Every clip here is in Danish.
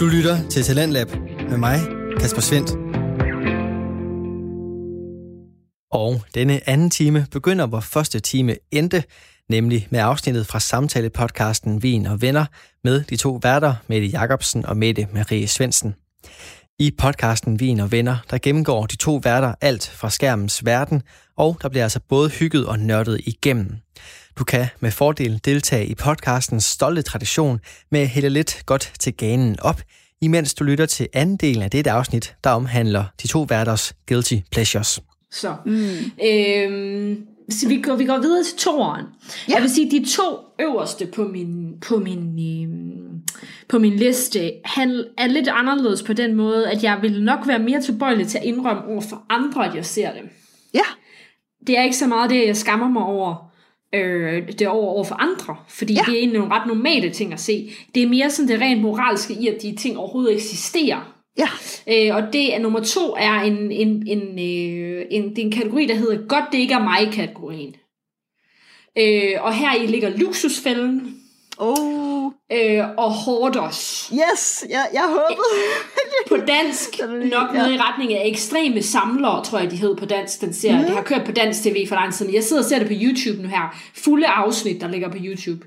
Du lytter til Talentlab med mig, Kasper Svendt. Og denne anden time begynder, hvor første time endte, nemlig med afsnittet fra samtale-podcasten Vin og Venner med de to værter, Mette Jacobsen og Mette Marie Svensen. I podcasten Vin og Venner, der gennemgår de to værter alt fra skærmens verden, og der bliver altså både hygget og nørdet igennem. Du kan med fordel deltage i podcastens stolte tradition med at hælde lidt godt til ganen op, imens du lytter til anden del af dette afsnit, der omhandler de to værters guilty pleasures. Så, mm. øhm, så vi, går, vi går videre til toeren. Ja. Jeg vil sige, de to øverste på min, på min, øhm, på min liste han er lidt anderledes på den måde, at jeg vil nok være mere tilbøjelig til at indrømme over for andre, at jeg ser dem. Ja. Det er ikke så meget det, jeg skammer mig over, øh, det over, over for andre, fordi ja. det er egentlig nogle ret normale ting at se. Det er mere sådan det rent moralske i, at de ting overhovedet eksisterer. Ja. Øh, og det er nummer to er en, en, en, øh, en, det er en kategori, der hedder godt det ikke er mig-kategorien. Øh, og her i ligger luksusfælden. Oh. Øh, og Hoarders. Yes, jeg, jeg håbede. på dansk nok noget i retning af ekstreme samlere, tror jeg de hed på dansk, den serie. Mm. Det har kørt på dansk tv for lang tid Jeg sidder og ser det på YouTube nu her. Fulde afsnit, der ligger på YouTube.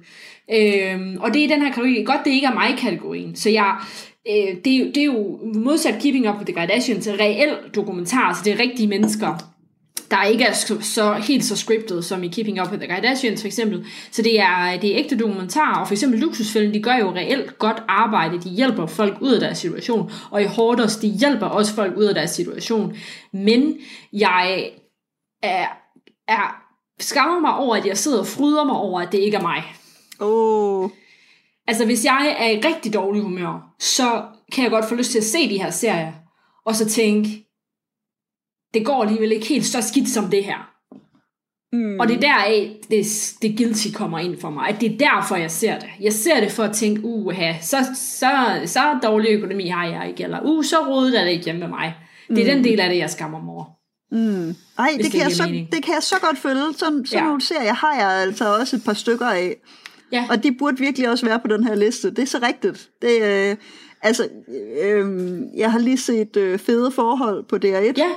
Øhm, og det er den her kategori. Godt, det ikke er mig-kategorien. Så jeg, øh, det, er, det er jo modsat Keeping Up with the Kardashians, reel dokumentar, så det er rigtige mennesker der ikke er så, så helt så scriptet som i Keeping Up with the Kardashians for eksempel. Så det er, det er ægte dokumentarer, og for eksempel Luksusfælden, de gør jo reelt godt arbejde. De hjælper folk ud af deres situation, og i Hoarders, de hjælper også folk ud af deres situation. Men jeg er, er skammer mig over, at jeg sidder og fryder mig over, at det ikke er mig. Oh. Altså, hvis jeg er i rigtig dårlig humør, så kan jeg godt få lyst til at se de her serier, og så tænke, det går alligevel ikke helt så skidt som det her. Mm. Og det er deraf, det, det guilty kommer ind for mig. At det er derfor, jeg ser det. Jeg ser det for at tænke, uha, så, så, så dårlig økonomi har jeg ikke. Eller, uh, så rodet er det ikke hjemme med mig. Det er mm. den del af det, jeg skammer mig over. Mm. Ej, det, det, kan jeg så, det kan jeg så godt følge. Sådan, sådan ja. nogle serier har jeg altså også et par stykker af. Ja. Og de burde virkelig også være på den her liste. Det er så rigtigt. Det, øh, altså, øh, jeg har lige set øh, fede forhold på DR1. Ja,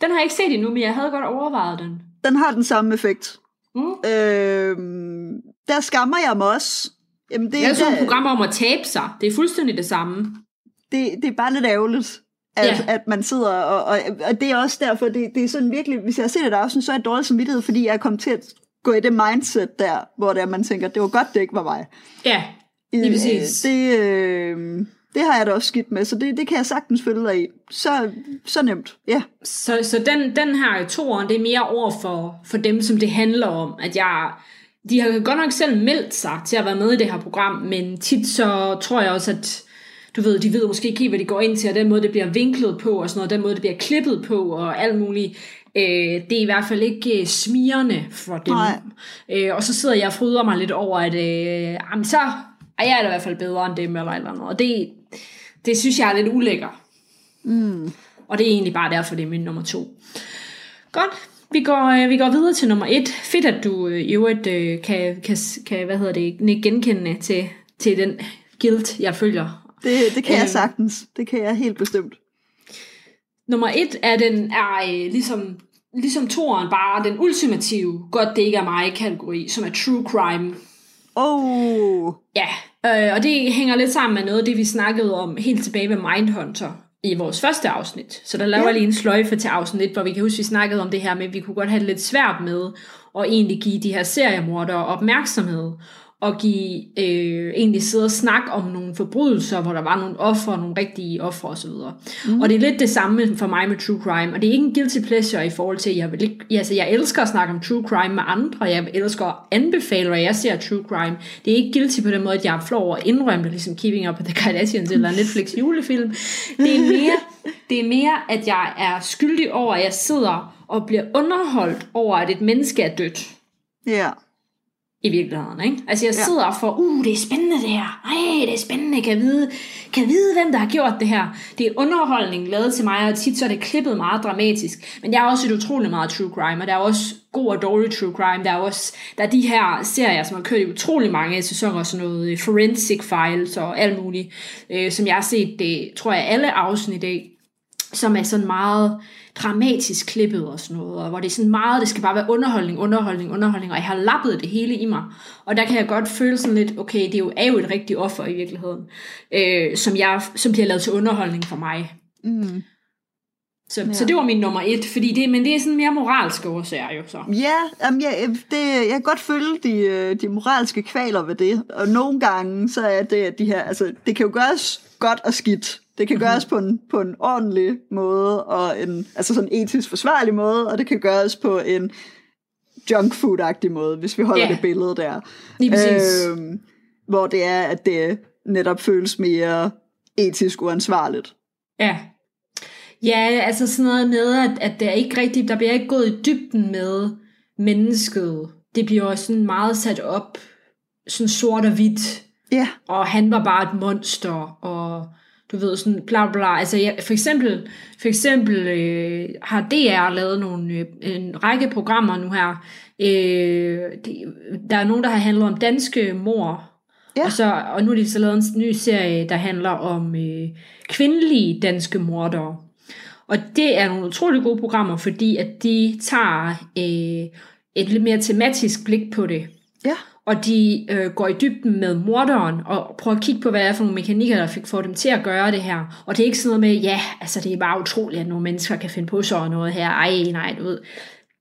den har jeg ikke set endnu, men jeg havde godt overvejet den. Den har den samme effekt. Mm. Øh, der skammer jeg mig også. Jamen, det, det er sådan et program om at tabe sig. Det er fuldstændig det samme. Det, det er bare lidt ærgerligt, at, ja. at man sidder, og, og, og det er også derfor, det, det er sådan virkelig, hvis jeg har set et afsnit, så er jeg dårlig samvittighed, fordi jeg er kommet til at gå i det mindset der, hvor det er, man tænker, det var godt, det ikke var mig. Ja, lige præcis. Det, øh, det har jeg da også skidt med, så det, det kan jeg sagtens følge dig i. Så, så nemt, ja. Så, så den, den her toren, det er mere over for, for dem, som det handler om, at jeg... De har godt nok selv meldt sig til at være med i det her program, men tit så tror jeg også, at du ved, de ved måske ikke helt, hvad de går ind til, og den måde, det bliver vinklet på, og sådan noget, den måde, det bliver klippet på, og alt muligt. Øh, det er i hvert fald ikke øh, smirende for dem. Nej. Øh, og så sidder jeg og fryder mig lidt over, at øh, jamen, så er jeg i hvert fald bedre end dem, eller eller andet. Og det, det synes jeg er lidt ulækker. Mm. Og det er egentlig bare derfor, det er min nummer to. Godt, vi går, øh, vi går videre til nummer et. Fedt, at du øh, i øvrigt øh, kan, kan, kan, hvad hedder det, genkende til, til den guilt, jeg følger. Det, det kan jeg øhm. sagtens. Det kan jeg helt bestemt. Nummer et er den er øh, ligesom, ligesom toeren bare den ultimative, godt det ikke er mig kategori, som er true crime. Oh. Ja, Øh, og det hænger lidt sammen med noget af det, vi snakkede om helt tilbage med Mindhunter i vores første afsnit. Så der laver ja. lige en sløjfe til afsnit, hvor vi kan huske, at vi snakkede om det her med, at vi kunne godt have det lidt svært med at egentlig give de her seriemordere opmærksomhed og give, øh, egentlig sidde og snakke om nogle forbrydelser, hvor der var nogle ofre, nogle rigtige ofre osv. Mm. Og det er lidt det samme for mig med true crime, og det er ikke en guilty pleasure i forhold til, jeg vil ikke, altså jeg elsker at snakke om true crime med andre, jeg elsker at anbefale, at jeg ser true crime. Det er ikke guilty på den måde, at jeg er flov over at indrømme det, ligesom Keeping Up with the Kardashians eller Netflix julefilm. Det er mere, det er mere, at jeg er skyldig over, at jeg sidder og bliver underholdt over, at et menneske er dødt. Ja. Yeah i virkeligheden. Ikke? Altså jeg sidder ja. for, uh, det er spændende det her. Ej, det er spændende. Kan jeg, vide, kan jeg vide, hvem der har gjort det her? Det er underholdning lavet til mig, og tit så er det klippet meget dramatisk. Men jeg er også et utroligt meget true crime, og der er også god og dårlig true crime. Der er også der er de her serier, som har kørt i utrolig mange sæsoner, sådan noget øh, Forensic Files og alt muligt, øh, som jeg har set, det tror jeg, alle afsnit af, som er sådan meget dramatisk klippet og sådan noget, og hvor det er sådan meget, det skal bare være underholdning, underholdning, underholdning, og jeg har lappet det hele i mig. Og der kan jeg godt føle sådan lidt, okay, det er jo, er jo et rigtigt offer i virkeligheden, øh, som, jeg, som bliver lavet til underholdning for mig. Mm. Så, ja. så det var min nummer et, fordi det, men det er sådan mere moralske årsager jo så. Ja, jamen jeg, det, jeg kan godt følge de, øh, de moralske kvaler ved det, og nogle gange så er det, de her, altså det kan jo gøres godt og skidt. Det kan gøres på en, på en ordentlig måde, og en altså sådan etisk forsvarlig måde, og det kan gøres på en junk food-agtig måde, hvis vi holder yeah. det billede der. Lige præcis. Øhm, hvor det er, at det netop føles mere etisk uansvarligt. Ja. Ja, altså sådan noget med, at, at der ikke rigtigt, der bliver ikke gået i dybden med mennesket. Det bliver også sådan meget sat op, sådan sort og hvidt. Ja. Og han var bare et monster, og du ved, sådan bla bla. Altså ja, for eksempel, for eksempel øh, har DR lavet nogle, øh, en række programmer nu her. Øh, de, der er nogen, der har handlet om danske mor. Ja. Og, så, og nu er de så lavet en ny serie, der handler om øh, kvindelige danske mordere. Og det er nogle utrolig gode programmer, fordi at de tager øh, et lidt mere tematisk blik på det. Ja og de øh, går i dybden med morderen, og prøver at kigge på, hvad det er for nogle mekanikker, der fik for dem til at gøre det her. Og det er ikke sådan noget med, ja, altså det er bare utroligt, at nogle mennesker kan finde på sådan noget her. Ej, nej, du ved.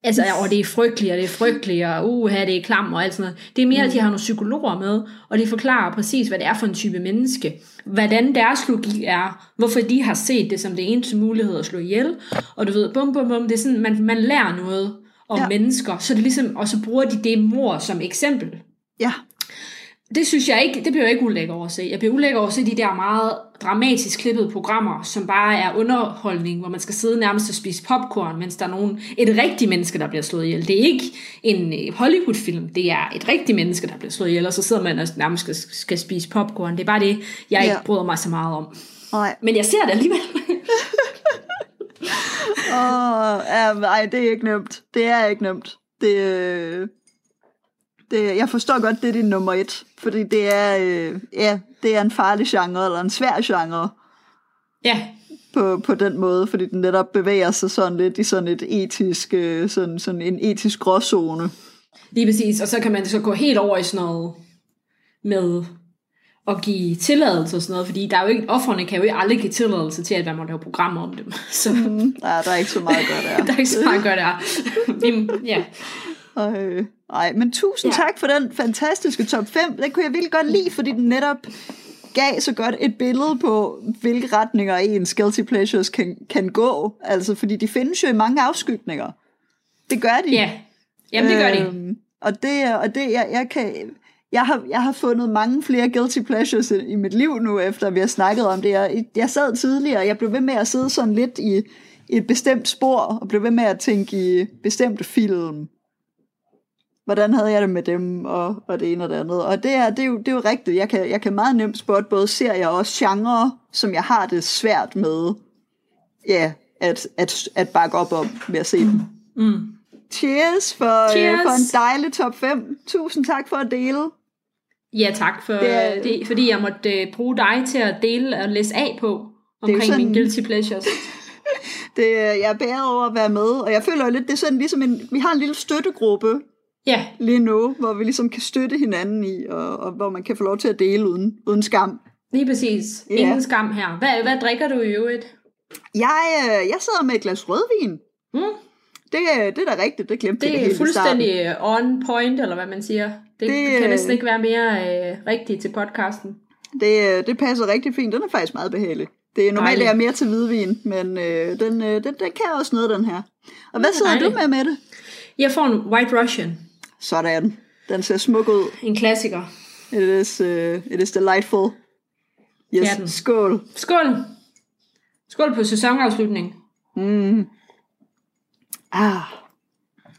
Altså, og det er frygteligt, og det er frygteligt, og uha, det er klam og alt sådan noget. Det er mere, at de har nogle psykologer med, og de forklarer præcis, hvad det er for en type menneske. Hvordan deres logik er, hvorfor de har set det som det eneste mulighed at slå ihjel. Og du ved, bum, bum, bum, det er sådan, man, man lærer noget om ja. mennesker, så det ligesom, og så bruger de det mor som eksempel. Ja. Det synes jeg ikke, det bliver jeg ikke ulækker over at se. Jeg bliver ulækker over at se de der meget dramatisk klippede programmer, som bare er underholdning, hvor man skal sidde nærmest og spise popcorn, mens der er nogen, et rigtigt menneske, der bliver slået ihjel. Det er ikke en Hollywood-film, det er et rigtigt menneske, der bliver slået ihjel, og så sidder man og nærmest skal, skal spise popcorn. Det er bare det, jeg ikke ja. bryder mig så meget om. Nej. Men jeg ser det alligevel. Åh, oh, ja, ej, det er ikke nemt. Det er ikke nemt. Det, øh, det, jeg forstår godt, det er din nummer et, fordi det er, øh, ja, det er en farlig genre, eller en svær genre. Ja. På, på den måde, fordi den netop bevæger sig sådan lidt i sådan et etisk, øh, sådan, sådan en etisk gråzone. Lige præcis, og så kan man så gå helt over i sådan noget med at give tilladelse og sådan noget, fordi der er jo ikke, offerne kan jo ikke aldrig give tilladelse til, at man må lave programmer om dem. Så. Mm, ja, der er ikke så meget godt der. der er ikke så meget godt der. ja. Øh, nej, men tusind ja. tak for den fantastiske top 5. Den kunne jeg virkelig godt lide, fordi den netop gav så godt et billede på, hvilke retninger ens guilty pleasures kan, kan gå. Altså, fordi de findes jo i mange afskygninger. Det gør de. Ja, jamen det gør de. Øhm, og det, og det jeg, jeg kan... Jeg har, jeg har fundet mange flere guilty pleasures i, i mit liv nu, efter vi har snakket om det. Jeg, jeg sad tidligere, og jeg blev ved med at sidde sådan lidt i, i et bestemt spor, og blev ved med at tænke i bestemte film hvordan havde jeg det med dem, og, og det ene og det andet. Og det er, det er, jo, det er jo rigtigt. Jeg kan, jeg kan meget nemt spotte både serier og også genre, som jeg har det svært med, ja, at, at, at bakke op om ved at se dem. Mm. Cheers for, Cheers. Øh, for en dejlig top 5. Tusind tak for at dele. Ja, tak for det, er, det fordi jeg måtte uh, bruge dig til at dele og læse af på omkring sådan, mine guilty pleasures. det, jeg er bedre over at være med, og jeg føler lidt, det er sådan ligesom en, vi har en lille støttegruppe, Ja. Lige nu, hvor vi ligesom kan støtte hinanden i, og, og hvor man kan få lov til at dele uden, uden skam. Lige præcis. Ja. Ingen skam her. Hvad, hvad drikker du i øvrigt? Jeg, øh, jeg sidder med et glas rødvin. Mm. Det, det er da rigtigt, det glemte det jeg Det er fuldstændig on point, eller hvad man siger. Det, det kan næsten ikke være mere øh, rigtigt til podcasten. Det, øh, det passer rigtig fint. Den er faktisk meget behagelig. Det er normalt er mere til hvidvin, men øh, den, øh, den, den kan også noget, den her. Og hvad sidder dejligt. du med med det? Jeg får en White Russian. Sådan. Den ser smuk ud. En klassiker. It is, uh, it is delightful. Yes, den. skål. Skål. Skål på sæsonafslutning. Mm. Ah,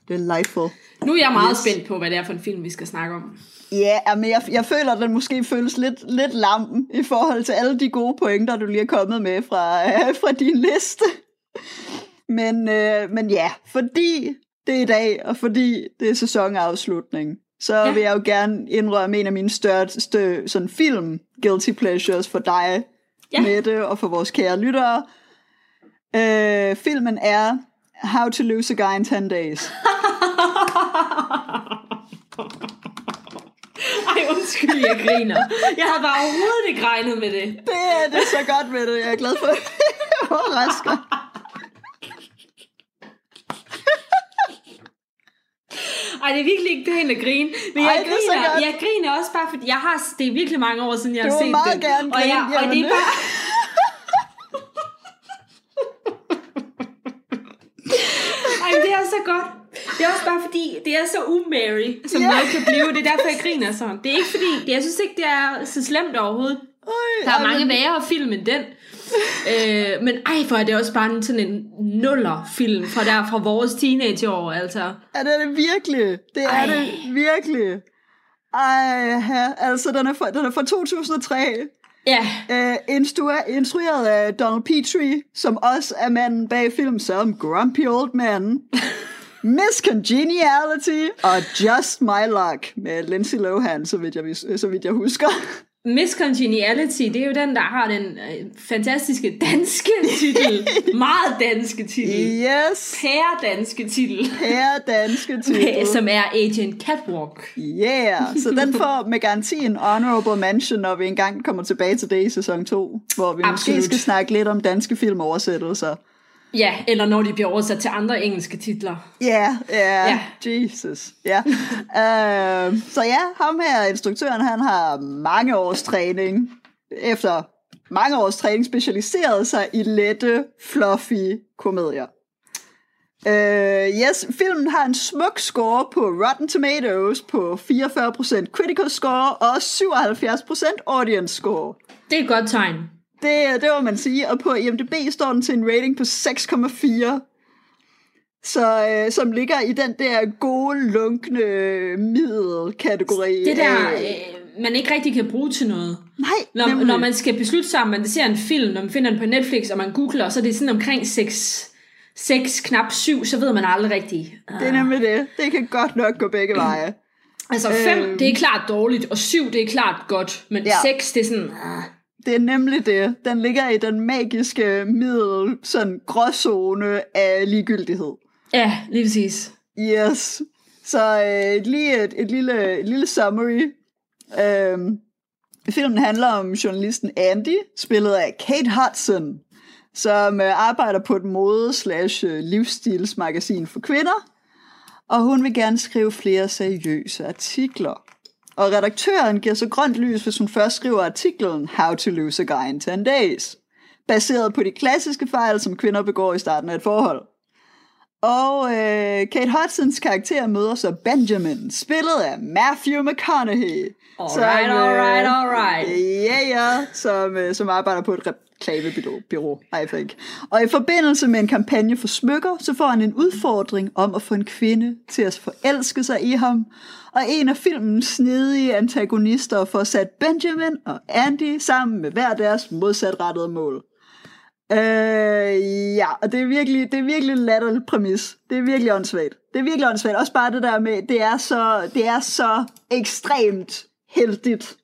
delightful. Nu er jeg meget yes. spændt på, hvad det er for en film, vi skal snakke om. Ja, yeah, men jeg, jeg føler, at den måske føles lidt, lidt lam i forhold til alle de gode pointer, du lige er kommet med fra, uh, fra din liste. Men, uh, men ja, fordi det er i dag, og fordi det er sæsonafslutning, så ja. vil jeg jo gerne indrømme en af mine største sådan film guilty pleasures for dig, ja. Mette, og for vores kære lyttere. Øh, filmen er How to Lose a Guy in 10 Days. Ej, undskyld, jeg griner. Jeg havde bare overhovedet ikke regnet med det. Det er, det er så godt med det. Jeg er glad for det. overrasker. Ej, det er virkelig ikke pænt at grine. Men jeg, Ej, griner, jeg griner også bare, fordi jeg har, det er virkelig mange år siden, jeg har set det. Gerne og, jeg, og det er bare... Ej, det er så godt. Det er også bare fordi, det er så umary, som yeah. noget kan blive. Det er derfor, jeg griner sådan. Det er ikke fordi, det, jeg synes ikke, det er så slemt overhovedet. Øj, der er ej, mange men... værre film end den. øh, men ej, for er det også bare en, sådan en nuller-film fra der fra vores teenageår, altså. Ja, det er det virkelig. Det er ej. det virkelig. Ej, ja, altså den er fra, den er fra 2003. Ja. Øh, instru- instrueret af Donald Petrie, som også er manden bag film som Grumpy Old Man, Miss Congeniality og Just My Luck med Lindsay Lohan, så vidt jeg, så vidt jeg husker. Miss Congeniality, det er jo den, der har den øh, fantastiske danske titel. Meget danske titel. Yes. Pære danske titel. Pære danske titel. Som er Agent Catwalk. Yeah, så den får med garanti en honorable mention, når vi engang kommer tilbage til det i sæson 2, hvor vi Absolut. måske skal snakke lidt om danske filmoversættelser. Ja, eller når de bliver oversat til andre engelske titler. Ja, yeah, yeah, ja, Jesus. Ja. Yeah. uh, så ja, ham her, instruktøren, han har mange års træning. Efter mange års træning specialiseret sig i lette, fluffy komedier. Uh, yes, filmen har en smuk score på Rotten Tomatoes på 44% critical score og 77% audience score. Det er et godt tegn. Det, det må man sige. Og på IMDb står den til en rating på 6,4. Så, øh, som ligger i den der gode, lunkne middelkategori. Det der, øh, man ikke rigtig kan bruge til noget. Nej, når, når man skal beslutte sig, om man ser en film, når man finder den på Netflix, og man googler, så er det sådan omkring 6, 6 knap 7, så ved man aldrig rigtigt. Det er nemlig det. Det kan godt nok gå begge veje. Altså 5, øh, det er klart dårligt, og 7, det er klart godt, men ja. 6, det er sådan... Uh, det er nemlig det. Den ligger i den magiske middel, sådan gråzone af ligegyldighed. Ja, lige præcis. Yes. Så øh, lige et, et, lille, et lille summary. Øhm, filmen handler om journalisten Andy, spillet af Kate Hudson, som øh, arbejder på et mode-slash-livsstilsmagasin for kvinder, og hun vil gerne skrive flere seriøse artikler. Og redaktøren giver så grønt lys, hvis hun først skriver artiklen How to Lose a Guy in 10 Days, baseret på de klassiske fejl, som kvinder begår i starten af et forhold. Og øh, Kate Hudsons karakter møder så Benjamin, spillet af Matthew McConaughey. Alright, alright, alright. Ja, ja, som, øh, som arbejder på et reklamebyrå, I think. Og i forbindelse med en kampagne for smykker, så får han en udfordring om at få en kvinde til at forelske sig i ham. Og en af filmens snedige antagonister får sat Benjamin og Andy sammen med hver deres modsatrettede mål. Øh, ja, og det er virkelig, det er virkelig en latterlig præmis. Det er virkelig åndssvagt. Det er virkelig åndssvagt. Også bare det der med, det er så, det er så ekstremt heldigt,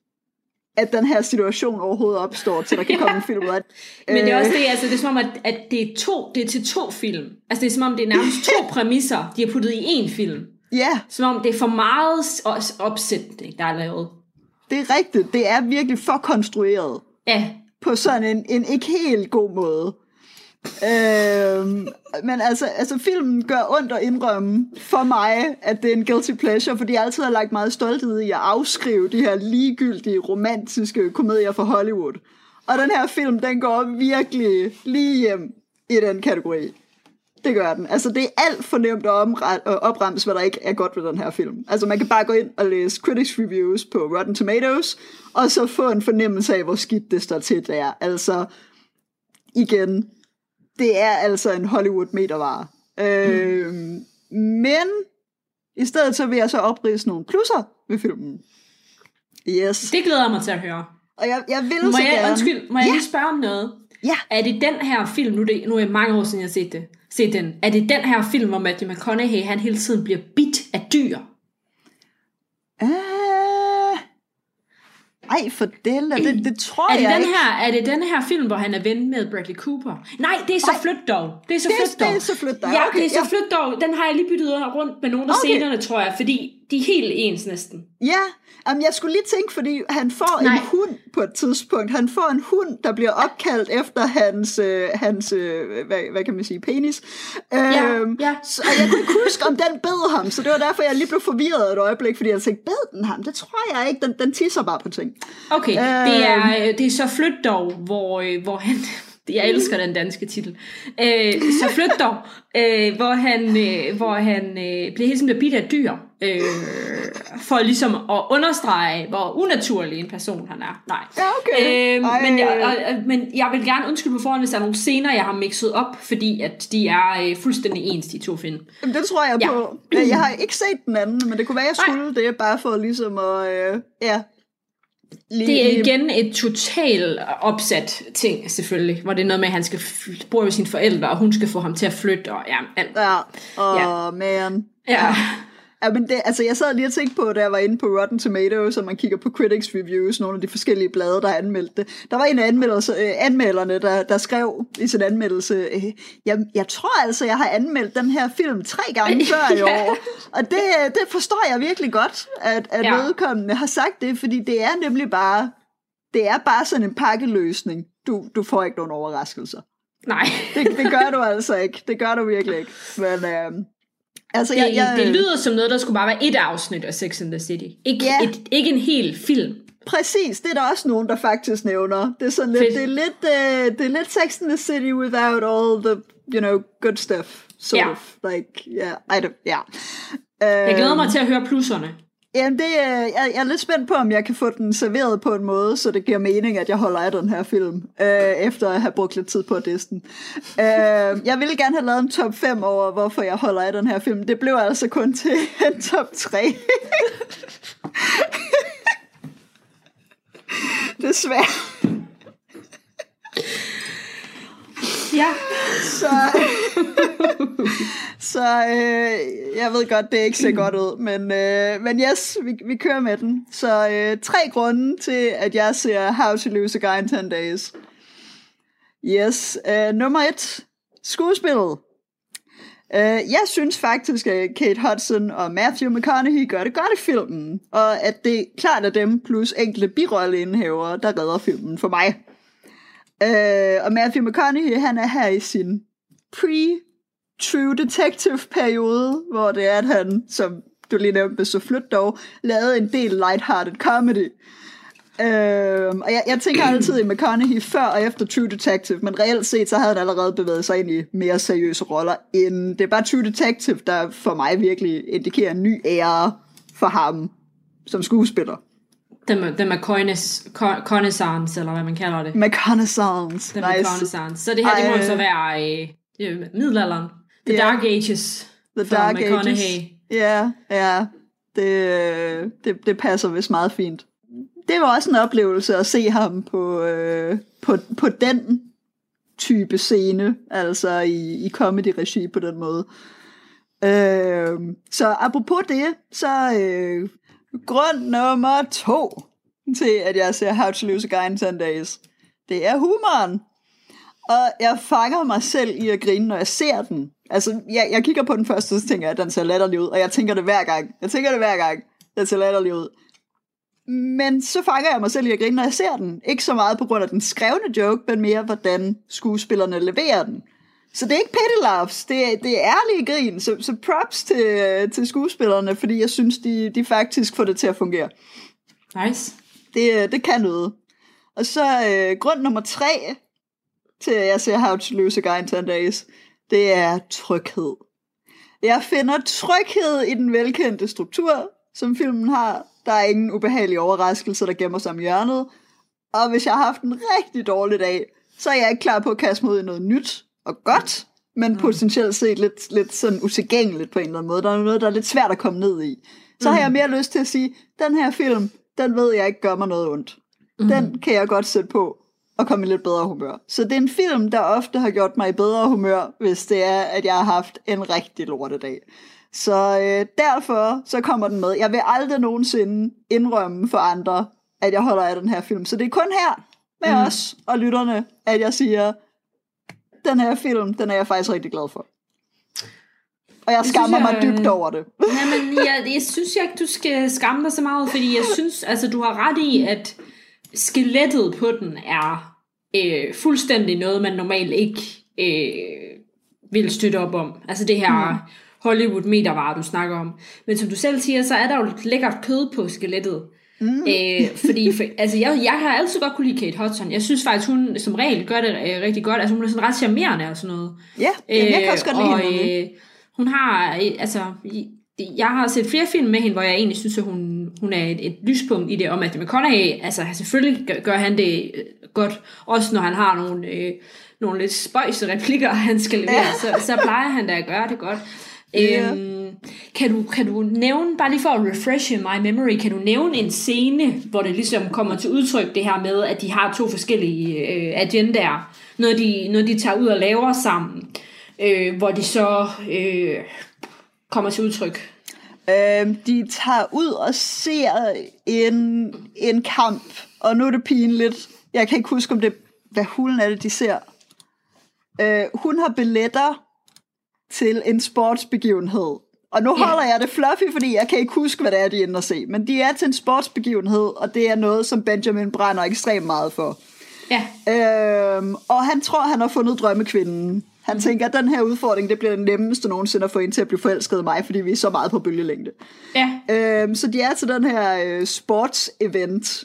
at den her situation overhovedet opstår, til der kan komme en film ud af Men det er også det, altså det er som om, at, at det, er to, det er til to film. Altså det er som om, det er nærmest to præmisser, de har puttet i én film. Ja. Som om det er for meget opsætning, der er lavet. Det er rigtigt. Det er virkelig for konstrueret. Ja. På sådan en, en ikke helt god måde øhm, men altså, altså filmen gør ondt at indrømme for mig, at det er en guilty pleasure, fordi jeg altid har lagt meget stolthed i at afskrive de her ligegyldige romantiske komedier fra Hollywood. Og den her film, den går virkelig lige hjem i den kategori. Det gør den. Altså, det er alt for nemt at opremse, hvad der ikke er godt ved den her film. Altså, man kan bare gå ind og læse critics reviews på Rotten Tomatoes, og så få en fornemmelse af, hvor skidt det står til der. Altså, igen, det er altså en Hollywood-metervare. Mm. Øh, men i stedet så vil jeg så oprise nogle plusser ved filmen. Yes. Det glæder jeg mig til at høre. Og jeg, jeg vil må så jeg, gerne... Undskyld, må jeg ja. lige spørge om noget? Ja. Er det den her film, nu, det, nu er det mange år siden, jeg har set det, set den. Er det den her film, hvor Matthew McConaughey han hele tiden bliver bit af dyr? Uh, ej, for det, det, det tror er det jeg den ikke. Her, er det den her film, hvor han er ven med Bradley Cooper? Nej, det er så flyt dog. Det er så flyt dog. Det er så flyt dog. Ja, okay, det er så ja. flyt dog. Den har jeg lige byttet rundt med nogle af okay. scenerne, tror jeg, fordi de er helt ens næsten. Ja, Jamen, jeg skulle lige tænke, fordi han får Nej. en hund på et tidspunkt. Han får en hund, der bliver opkaldt efter hans, øh, hans øh, hvad, hvad kan man sige, penis. Ja, øhm, ja. Så, og jeg kunne ikke huske, om den bed ham, så det var derfor, jeg lige blev forvirret et øjeblik, fordi jeg tænkte, bed den ham? Det tror jeg ikke, den, den tisser bare på ting. Okay, øhm, det, er, øh, det er så flyt dog, hvor, øh, hvor han... Jeg elsker den danske titel. Øh, så flyt dog, øh, hvor han, øh, hvor han øh, bliver helt simpelthen bidt af dyr, øh, for ligesom at understrege, hvor unaturlig en person han er. Nej. Ja, okay. Øh, men, jeg, og, men jeg vil gerne undskylde på forhånd, hvis der er nogle scener, jeg har mixet op, fordi at de er øh, fuldstændig ens, de to film. Jamen, det tror jeg ja. på. Jeg har ikke set den anden, men det kunne være, jeg skulle Nej. det, bare for ligesom at, øh, ja, Lige, det er igen et totalt opsat ting, selvfølgelig, hvor det er noget med, at han skal bo med sine forældre, og hun skal få ham til at flytte, og ja, alt. Ja, åh, ja. man. Ja. Ja, men det, altså jeg sad lige og tænkte på, da jeg var inde på Rotten Tomatoes, og man kigger på critics reviews, nogle af de forskellige blade, der anmeldte det. Der var en af øh, anmelderne, der, der skrev i sin anmeldelse, øh, jeg, jeg tror altså, jeg har anmeldt den her film tre gange før i år. Og det, det forstår jeg virkelig godt, at, at ja. vedkommende har sagt det, fordi det er nemlig bare, det er bare sådan en pakkeløsning. Du, du får ikke nogen overraskelser. Nej. det, det gør du altså ikke. Det gør du virkelig ikke. Men, øh, Altså, det, jeg, jeg, det lyder som noget, der skulle bare være et afsnit af Sex and the City. Ikke, ja. et, ikke en hel film. Præcis, det er der også nogen, der faktisk nævner. Det er sådan lidt, det er lidt, uh, det er lidt Sex and the City without all the, you know, good stuff. Sort ja. of, like, yeah, I don't, yeah. Uh, jeg glæder mig til at høre plusserne. Jamen, det, jeg, jeg er lidt spændt på, om jeg kan få den serveret på en måde, så det giver mening, at jeg holder af den her film, øh, efter at have brugt lidt tid på den. Øh, jeg ville gerne have lavet en top 5 over, hvorfor jeg holder af den her film. Det blev altså kun til en top 3. Desværre. Ja. Så, så øh, jeg ved godt, det ikke ser godt ud, men, øh, men yes, vi, vi kører med den. Så øh, tre grunde til, at jeg ser How to Lose a Guy in 10 Days. Yes, øh, nummer et, skuespillet. Øh, jeg synes faktisk, at Kate Hudson og Matthew McConaughey gør det godt i filmen, og at det klart er dem plus enkelte birolleindhævere, der redder filmen for mig. Øh, og Matthew McConaughey, han er her i sin pre pre-True Detective-periode, hvor det er, at han, som du lige nævnte med Så Flyt dog, lavede en del lighthearted comedy. Uh, og jeg, jeg tænker altid i McConaughey før og efter True Detective, men reelt set, så havde han allerede bevæget sig ind i mere seriøse roller, end det er bare True Detective, der for mig virkelig indikerer en ny ære for ham som skuespiller. The, the McConaissance, eller hvad man kalder det. McConaissance. The nice. McConaissance. Så det her, det må jo så være øh, middelalderen. The yeah. Dark Ages. The Dark Ages. Ja, ja. Det, det, det passer vist meget fint. Det var også en oplevelse at se ham på, øh, på, på den type scene, altså i, i comedy-regi på den måde. Øh, så apropos det, så øh, grund nummer to til, at jeg ser How to Lose a Guy in 10 Days, det er humoren. Og jeg fanger mig selv i at grine, når jeg ser den. Altså, jeg, jeg kigger på den første, så tænker jeg, at den ser latterlig ud, og jeg tænker det hver gang. Jeg tænker det hver gang, den ser latterlig ud. Men så fanger jeg mig selv i at grine, når jeg ser den. Ikke så meget på grund af den skrevne joke, men mere, hvordan skuespillerne leverer den. Så det er ikke petty laughs, det er, det er ærlige grin, så, så props til, til skuespillerne, fordi jeg synes, de, de faktisk får det til at fungere. Nice. Det, det kan noget. Og så øh, grund nummer tre til, at jeg ser How to Lose a Guy in 10 Days, det er tryghed. Jeg finder tryghed i den velkendte struktur, som filmen har. Der er ingen ubehagelige overraskelser, der gemmer sig om hjørnet. Og hvis jeg har haft en rigtig dårlig dag, så er jeg ikke klar på at kaste mig ud i noget nyt og godt, men mm. potentielt set lidt, lidt sådan utilgængeligt på en eller anden måde. Der er noget, der er lidt svært at komme ned i. Så mm. har jeg mere lyst til at sige, den her film, den ved jeg ikke gør mig noget ondt. Mm. Den kan jeg godt sætte på, at komme i lidt bedre humør. Så det er en film, der ofte har gjort mig i bedre humør, hvis det er, at jeg har haft en rigtig lortedag. Så øh, derfor så kommer den med. Jeg vil aldrig nogensinde indrømme for andre, at jeg holder af den her film. Så det er kun her med mm. os og lytterne, at jeg siger, den her film, den er jeg faktisk rigtig glad for. Og jeg skammer jeg, mig dybt over det. Jamen, jeg, jeg synes ikke, du skal skamme dig så meget, fordi jeg synes, altså du har ret i, at skelettet på den er øh, fuldstændig noget, man normalt ikke øh, vil støtte op om. Altså det her mm. Hollywood metervare, du snakker om. Men som du selv siger, så er der jo lækkert kød på skelettet. Mm. Øh, fordi for, altså jeg, jeg har altid godt kunne lide Kate Hudson. Jeg synes faktisk, hun som regel gør det øh, rigtig godt. Altså hun er sådan ret charmerende og sådan noget. Ja, øh, jeg kan også godt lide og, hende. Øh, hun har, øh, altså, jeg har set flere film med hende, hvor jeg egentlig synes, at hun, hun er et, et lyspunkt i det, om at McConaughey, altså selvfølgelig gør, gør han det øh, godt, også når han har nogle, øh, nogle lidt spøjse replikker, han skal levere, ja. så, så plejer han da at gøre det godt. Yeah. Øhm, kan, du, kan du nævne, bare lige for at refresh my memory, kan du nævne en scene, hvor det ligesom kommer til udtryk det her med, at de har to forskellige øh, agendaer, noget de, noget de tager ud og laver sammen, øh, hvor de så øh, kommer til udtryk? Øh, de tager ud og ser en, en kamp, og nu er det pinligt. Jeg kan ikke huske, om det hvad hulen er det, de ser. Øh, hun har billetter til en sportsbegivenhed. Og nu holder yeah. jeg det fluffy, fordi jeg kan ikke huske, hvad det er, de ender at se. Men de er til en sportsbegivenhed, og det er noget, som Benjamin brænder ekstremt meget for. Ja. Øhm, og han tror, han har fundet drømmekvinden. Han tænker, at den her udfordring, det bliver den nemmeste nogensinde at få ind til at blive forelsket i mig, fordi vi er så meget på bølgelængde. Ja. Øhm, så de er til den her øh, sports-event.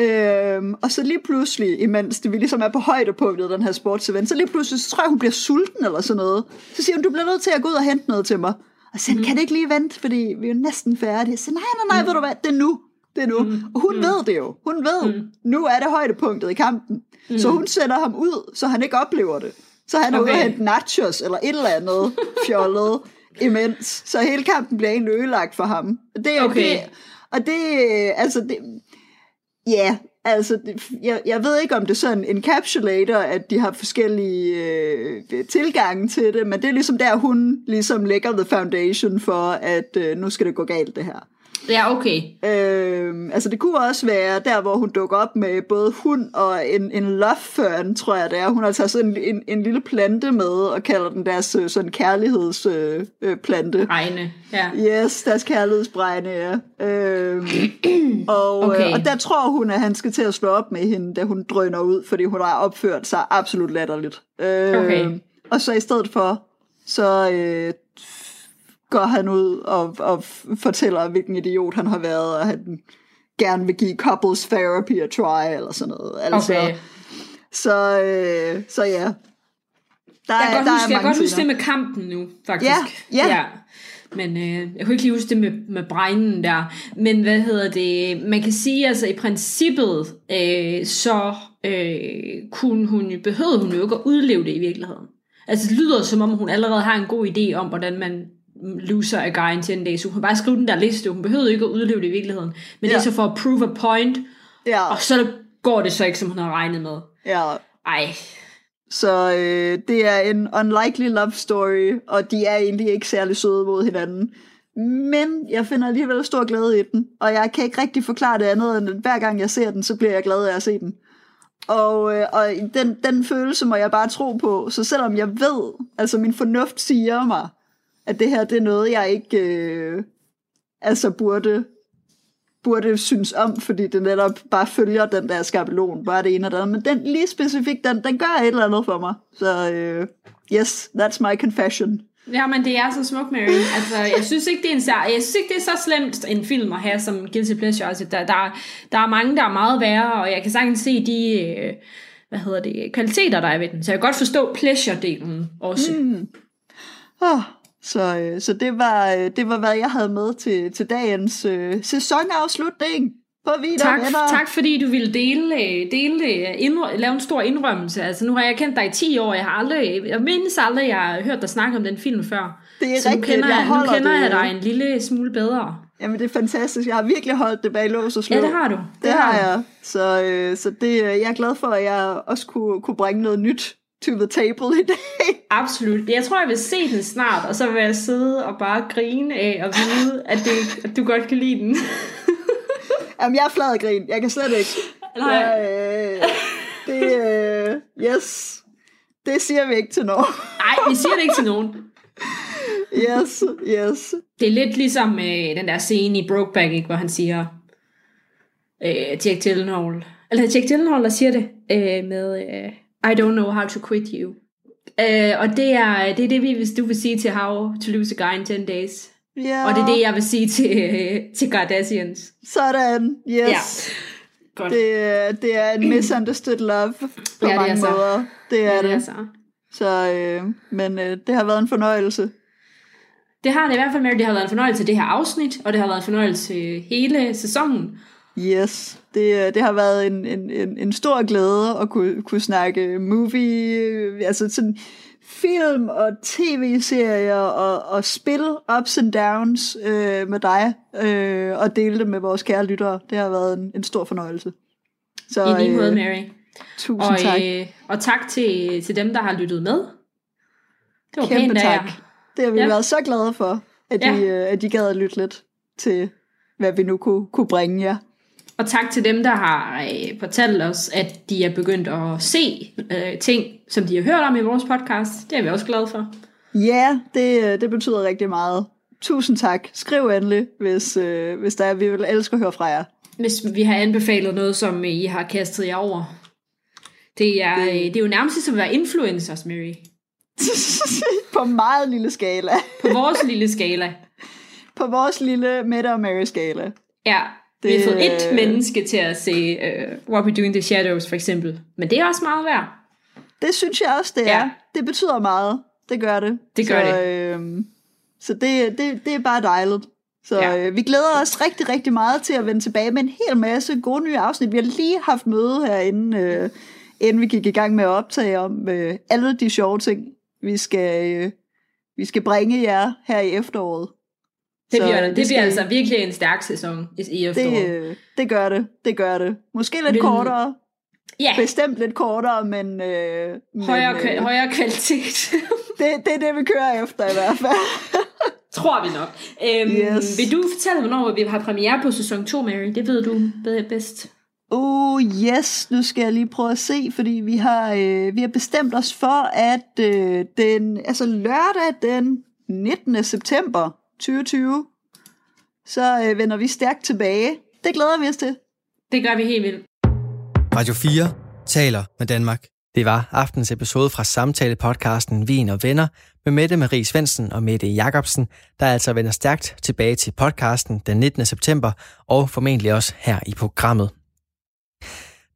Øhm, og så lige pludselig, imens vi ligesom er på højdepunktet af den her sportsevent, så lige pludselig, så tror jeg, hun bliver sulten eller sådan noget. Så siger hun, du bliver nødt til at gå ud og hente noget til mig. Og så mm. kan det ikke lige vente, fordi vi er jo næsten færdige. Så nej, nej, nej, mm. ved du hvad, det er nu. Det er nu. Mm. Og hun mm. ved det jo. Hun ved, mm. nu er det højdepunktet i kampen. Mm. Så hun sender ham ud, så han ikke oplever det. Så han er okay. ude og hente nachos eller et eller andet fjollet imens. Så hele kampen bliver egentlig ødelagt for ham. Det er okay. det, og det, altså det, ja, altså, jeg, jeg ved ikke, om det er sådan en encapsulator, at de har forskellige øh, tilgange til det, men det er ligesom der, hun ligesom lægger the foundation for, at øh, nu skal det gå galt det her. Ja, okay. Øhm, altså det kunne også være der, hvor hun dukker op med både hund og en, en love fern, tror jeg det er. Hun har taget sådan en, en, en lille plante med og kalder den deres øh, sådan kærlighedsplante. Øh, Bregne, ja. Yes, deres kærlighedsbregne, ja. Øhm, og, øh, okay. øh, og der tror hun, at han skal til at slå op med hende, da hun drøner ud, fordi hun har opført sig absolut latterligt. Øh, okay. Og så i stedet for, så øh, går han ud og, og fortæller, hvilken idiot han har været, og han gerne vil give couples therapy a try, eller sådan noget. Altså, okay. Så, øh, så ja. Der jeg kan godt, der huske, jeg godt huske det med kampen nu, faktisk. Ja, ja. ja. Men øh, jeg kunne ikke lige huske det med, med bregnen der. Men hvad hedder det? Man kan sige, altså i princippet, øh, så øh, kunne hun, behøvede hun jo ikke at udleve det i virkeligheden. Altså det lyder som om, hun allerede har en god idé om, hvordan man loser a guy in 10 days. Hun kan bare skrive den der liste. Hun behøvede ikke at udleve det i virkeligheden. Men ja. det er så for at prove a point. Ja. Og så går det så ikke, som hun har regnet med. Ja. Ej. Så øh, det er en unlikely love story, og de er egentlig ikke særlig søde mod hinanden. Men jeg finder alligevel stor glæde i den, og jeg kan ikke rigtig forklare det andet, end hver gang jeg ser den, så bliver jeg glad af at se den. Og, øh, og den, den følelse må jeg bare tro på, så selvom jeg ved, altså min fornuft siger mig, at det her det er noget, jeg ikke øh, altså burde, burde synes om, fordi det netop bare følger den der skabelon, bare det ene og det andet. Men den lige specifikt, den, den gør et eller andet for mig. Så øh, yes, that's my confession. Ja, men det er så smukt, Mary. Altså, jeg synes ikke, det er en sær... jeg synes ikke, det er så slemt en film at have som Guilty Pleasure. Altså, der, der, der er mange, der er meget værre, og jeg kan sagtens se de, øh, hvad hedder det, kvaliteter, der er ved den. Så jeg kan godt forstå pleasure-delen også. Mm. Oh, så, øh, så det, var, øh, det var, hvad jeg havde med til, til dagens øh, sæsonafslutning på Vida tak, venner. tak fordi du ville dele, øh, dele indrø- lave en stor indrømmelse. Altså nu har jeg kendt dig i 10 år, jeg har aldrig, jeg mindes aldrig, jeg har hørt dig snakke om den film før. Det er så rigtigt, nu kender, jeg, jeg, nu kender det. jeg dig en lille smule bedre. Jamen, det er fantastisk. Jeg har virkelig holdt det bag lås og slå. Ja, det har du. Det, det har, har jeg. Så, øh, så det, jeg er glad for, at jeg også kunne, kunne bringe noget nyt to the table i dag. Absolut. Jeg tror, jeg vil se den snart, og så vil jeg sidde og bare grine af og vide, at, det, at du godt kan lide den. Jamen, jeg er flad af grin. Jeg kan slet ikke. Nej. Jeg, øh, det, øh, yes. Det siger vi ikke til nogen. Nej, vi siger det ikke til nogen. Yes, yes. Det er lidt ligesom øh, den der scene i Brokeback, ikke, hvor han siger, øh, Jack Gyllenhaal, eller Jack Gyllenhaal, der siger det, øh, med, øh, I don't know how to quit you. Øh, og det er, det er det, hvis du vil sige til How to Lose a Guy in 10 Days. Yeah. Og det er det, jeg vil sige til, til Kardashians. Sådan, yes. Ja. Godt. Det, det er en misunderstood love på ja, mange det er måder. Det er ja, det. det. Er så. Så, øh, men øh, det har været en fornøjelse. Det har det i hvert fald med, det har været en fornøjelse det her afsnit, og det har været en fornøjelse hele sæsonen. Yes, det, øh, det har været en, en, en, en stor glæde at kunne, kunne snakke movie, øh, altså sådan film og tv-serier og, og spil ups and downs øh, med dig øh, og dele det med vores kære lyttere. Det har været en, en stor fornøjelse. Så, I lige måde, øh, Mary. Tusind og, tak. Øh, og tak til, til dem, der har lyttet med. Det var Kæmpe pænt tak. Det har vi ja. været så glade for, at, ja. de, at de gad at lytte lidt til, hvad vi nu kunne, kunne bringe jer. Og tak til dem, der har øh, fortalt os, at de er begyndt at se øh, ting, som de har hørt om i vores podcast. Det er vi også glade for. Ja, det, øh, det betyder rigtig meget. Tusind tak. Skriv endelig, hvis, øh, hvis der er. Vi vil elske at høre fra jer. Hvis vi har anbefalet noget, som I har kastet jer over. Det er, det, det er jo nærmest som at være influencers, Mary. på meget lille skala. på vores lille skala. På vores lille Mette og Mary skala. Ja, det... vi har fået et menneske til at se uh, What We Do in the Shadows, for eksempel. Men det er også meget værd. Det synes jeg også, det er. Ja. Det betyder meget. Det gør det. Det gør så, det. Øh, så det, det, det er bare dejligt. Så ja. øh, vi glæder os rigtig, rigtig meget til at vende tilbage med en hel masse gode nye afsnit. Vi har lige haft møde herinde, øh, inden vi gik i gang med at optage om øh, alle de sjove ting, vi skal, øh, vi skal bringe jer her i efteråret. Det bliver, det, det bliver altså virkelig en stærk sæson i efteråret. Det, det gør det, det gør det. Måske lidt men, kortere. Ja. Bestemt lidt kortere, men... Øh, højere, men, øh, højere kvalitet. det, det er det, vi kører efter i hvert fald. Tror vi nok. Øhm, yes. Vil du fortælle, hvornår vi har premiere på sæson 2, Mary? Det ved du bedst. Oh yes, nu skal jeg lige prøve at se, fordi vi har, øh, vi har bestemt os for, at øh, den, altså lørdag den 19. september 2020, så øh, vender vi stærkt tilbage. Det glæder vi os til. Det gør vi helt vildt. Radio 4 taler med Danmark. Det var aftens episode fra samtale-podcasten Vin og Venner med Mette Marie Svensen og Mette Jacobsen, der altså vender stærkt tilbage til podcasten den 19. september og formentlig også her i programmet.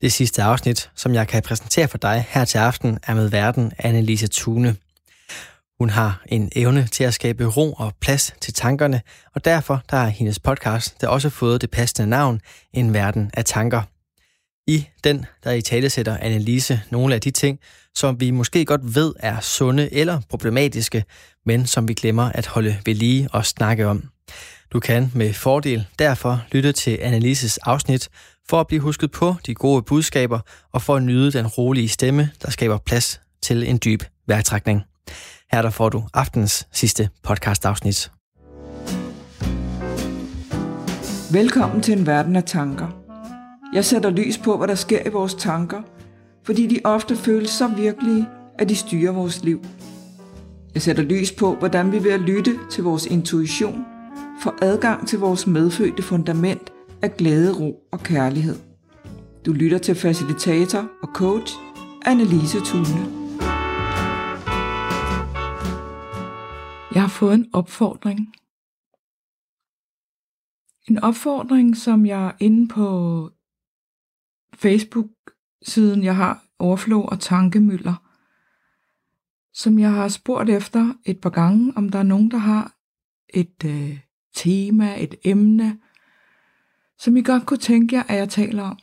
Det sidste afsnit, som jeg kan præsentere for dig her til aften, er med verden Annelise Thune. Hun har en evne til at skabe ro og plads til tankerne, og derfor der har hendes podcast der også fået det passende navn, En Verden af Tanker. I den, der i tale sætter Annelise nogle af de ting, som vi måske godt ved er sunde eller problematiske, men som vi glemmer at holde ved lige og snakke om. Du kan med fordel derfor lytte til Annelises afsnit for at blive husket på de gode budskaber og for at nyde den rolige stemme, der skaber plads til en dyb vejrtrækning. Her der får du aftens sidste podcast afsnit. Velkommen til en verden af tanker. Jeg sætter lys på, hvad der sker i vores tanker, fordi de ofte føles så virkelige, at de styrer vores liv. Jeg sætter lys på, hvordan vi ved at lytte til vores intuition får adgang til vores medfødte fundament af glæde, ro og kærlighed. Du lytter til facilitator og coach Annelise Thune. Jeg har fået en opfordring. En opfordring, som jeg inde på Facebook-siden, jeg har Overflow og Tankemøller, som jeg har spurgt efter et par gange, om der er nogen, der har et øh, tema, et emne, som I godt kunne tænke jer, at jeg taler om.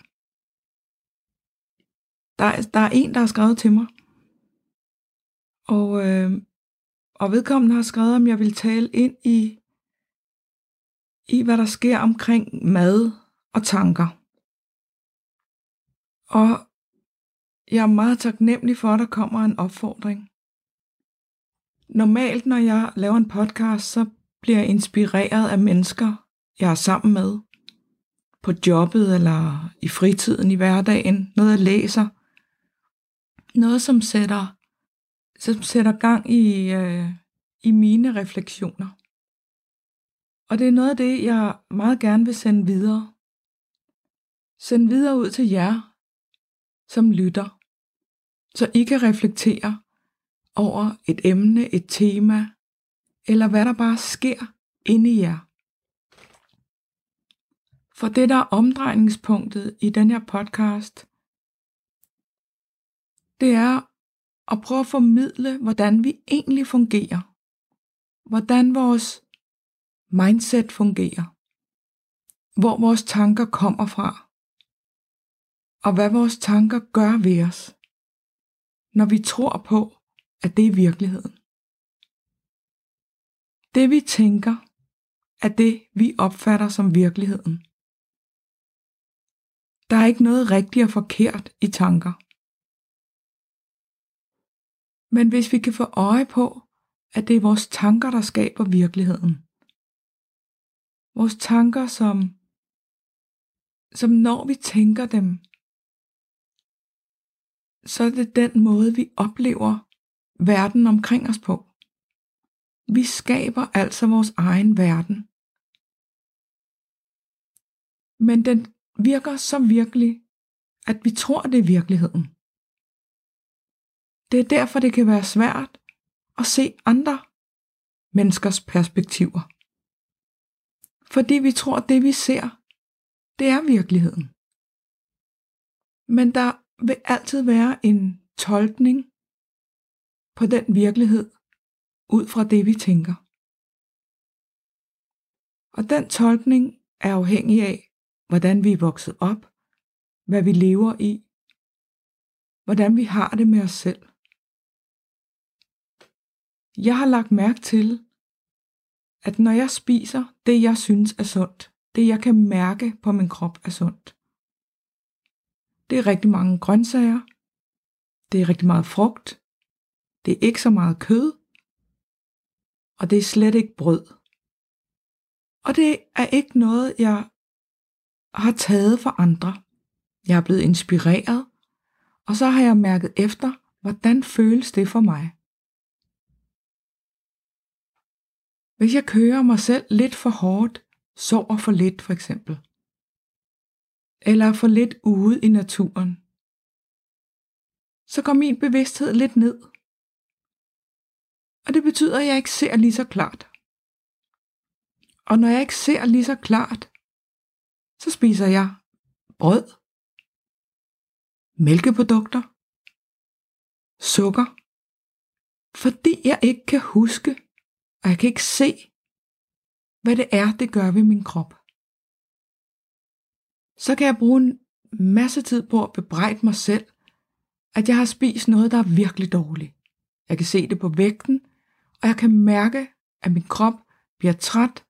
Der, der er en, der har skrevet til mig, og, øh, og vedkommende har skrevet, om jeg vil tale ind i, i, hvad der sker omkring mad og tanker. Og jeg er meget taknemmelig for, at der kommer en opfordring. Normalt, når jeg laver en podcast, så bliver jeg inspireret af mennesker, jeg er sammen med. På jobbet eller i fritiden i hverdagen. Noget jeg læser. Noget, som sætter, som sætter gang i, øh, i mine refleksioner. Og det er noget af det, jeg meget gerne vil sende videre. Send videre ud til jer, som lytter, så I kan reflektere over et emne, et tema, eller hvad der bare sker inde i jer. For det, der er omdrejningspunktet i den her podcast, det er og prøve at formidle, hvordan vi egentlig fungerer. Hvordan vores mindset fungerer. Hvor vores tanker kommer fra. Og hvad vores tanker gør ved os, når vi tror på, at det er virkeligheden. Det vi tænker, er det vi opfatter som virkeligheden. Der er ikke noget rigtigt og forkert i tanker. Men hvis vi kan få øje på, at det er vores tanker, der skaber virkeligheden. Vores tanker, som, som når vi tænker dem, så er det den måde, vi oplever verden omkring os på. Vi skaber altså vores egen verden. Men den virker så virkelig, at vi tror, det er virkeligheden. Det er derfor, det kan være svært at se andre menneskers perspektiver. Fordi vi tror, at det vi ser, det er virkeligheden. Men der vil altid være en tolkning på den virkelighed, ud fra det vi tænker. Og den tolkning er afhængig af, hvordan vi er vokset op, hvad vi lever i, hvordan vi har det med os selv. Jeg har lagt mærke til, at når jeg spiser det, jeg synes er sundt, det jeg kan mærke på min krop er sundt, det er rigtig mange grøntsager, det er rigtig meget frugt, det er ikke så meget kød, og det er slet ikke brød. Og det er ikke noget, jeg har taget for andre. Jeg er blevet inspireret, og så har jeg mærket efter, hvordan føles det for mig. Hvis jeg kører mig selv lidt for hårdt, sover for lidt for eksempel, eller er for lidt ude i naturen, så går min bevidsthed lidt ned. Og det betyder, at jeg ikke ser lige så klart. Og når jeg ikke ser lige så klart, så spiser jeg brød, mælkeprodukter, sukker, fordi jeg ikke kan huske, og jeg kan ikke se, hvad det er, det gør ved min krop. Så kan jeg bruge en masse tid på at bebrejde mig selv, at jeg har spist noget, der er virkelig dårligt. Jeg kan se det på vægten, og jeg kan mærke, at min krop bliver træt,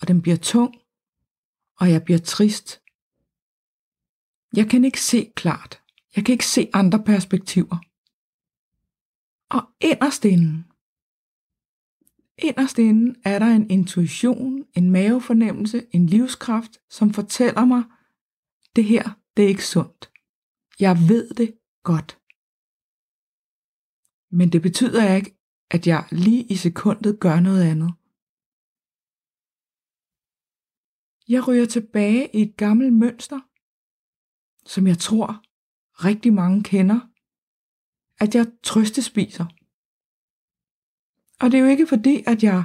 og den bliver tung, og jeg bliver trist. Jeg kan ikke se klart. Jeg kan ikke se andre perspektiver. Og inderst inden, inderst inde er der en intuition, en mavefornemmelse, en livskraft, som fortæller mig, det her, det er ikke sundt. Jeg ved det godt. Men det betyder ikke, at jeg lige i sekundet gør noget andet. Jeg ryger tilbage i et gammelt mønster, som jeg tror rigtig mange kender, at jeg trøstespiser. Og det er jo ikke fordi, at jeg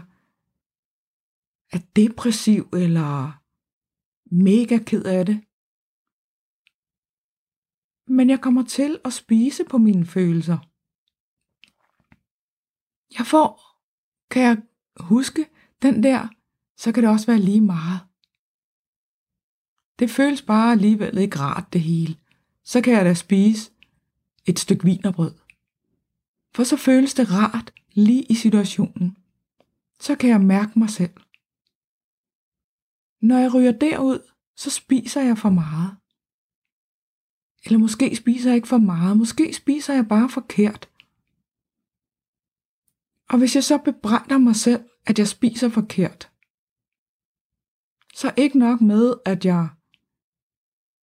er depressiv eller mega ked af det. Men jeg kommer til at spise på mine følelser. Jeg får, kan jeg huske, den der, så kan det også være lige meget. Det føles bare alligevel ikke rart det hele. Så kan jeg da spise et stykke vinerbrød. For så føles det rart lige i situationen. Så kan jeg mærke mig selv. Når jeg ryger derud, så spiser jeg for meget. Eller måske spiser jeg ikke for meget, måske spiser jeg bare forkert. Og hvis jeg så bebrejder mig selv, at jeg spiser forkert, så ikke nok med, at jeg